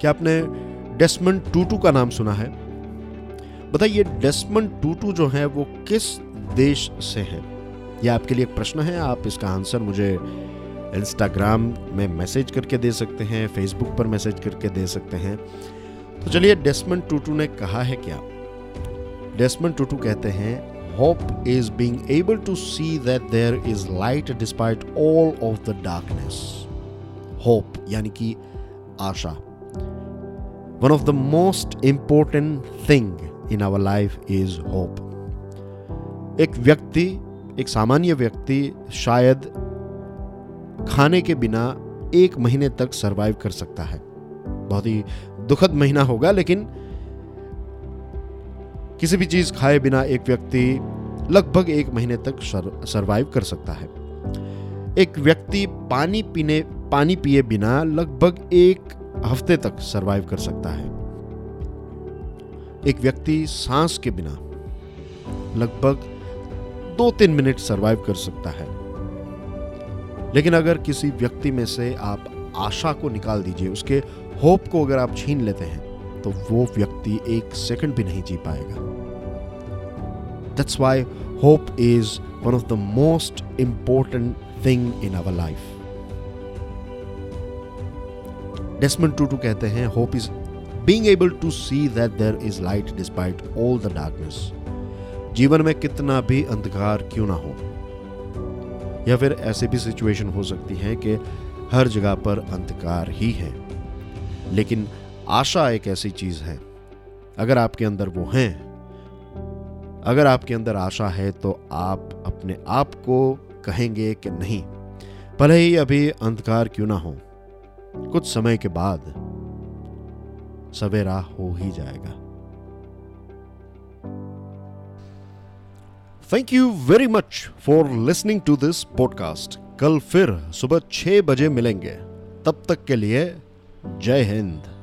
क्या आपने डेस्मंड टूटू का नाम सुना है? बताइए, डेस्मंड टूटू जो है, वो किस देश से है? यह आपके लिए एक प्रश्न है, आप इसका आंसर मुझे इंस्टाग्राम में मैसेज करके दे सकते हैं, फेसबुक पर मैसेज करके दे सकते हैं। तो चलिए, डेस्मंड टूटू ने कहा है क्या? डेस्मंड टूटू कहते हैं hope is being able to see that there is light despite all of the darkness hope यानी कि आशा। One of the most important thing in our life is hope एक व्यक्ति, एक सामान्य व्यक्ति शायद खाने के बिना एक महीने तक सरवाइव कर सकता है। बहुत ही दुखद महीना होगा, लेकिन किसी भी चीज़ खाए बिना एक व्यक्ति लगभग एक महीने तक सरवाइव कर सकता है। एक व्यक्ति पानी पीने, पानी पिए बिना लगभग एक हफ़्ते तक सरवाइव कर सकता है। एक व्यक्ति सांस के बिना लगभग दो तीन मिनट सरवाइव कर सकता है। लेकिन अगर किसी व्यक्ति में से आप आशा को निकाल दीजिए, उसके होप को अगर आप छीन लेते हैं तो वो व्यक्ति एक सेकंड भी नहीं जी पाएगा। That's why hope is one of the most important thing in our life Desmond Tutu कहते हैं hope is being able to see that there is light despite all the darkness जीवन में कितना भी अंधकार क्यों ना हो। या फिर ऐसी भी सिचुएशन हो सकती है कि हर जगह पर अंधकार ही है। लेकिन आशा एक ऐसी चीज़ है, अगर आपके अंदर वो है, अगर आपके अंदर आशा है तो आप अपने आप को कहेंगे कि नहीं, भले ही अभी अंधकार क्यों ना हो। कुछ समय के बाद सवेरा हो ही जाएगा। Thank you very much for listening to this podcast कल फिर सुबह छह बजे मिलेंगे। तब तक के लिए जय हिंद।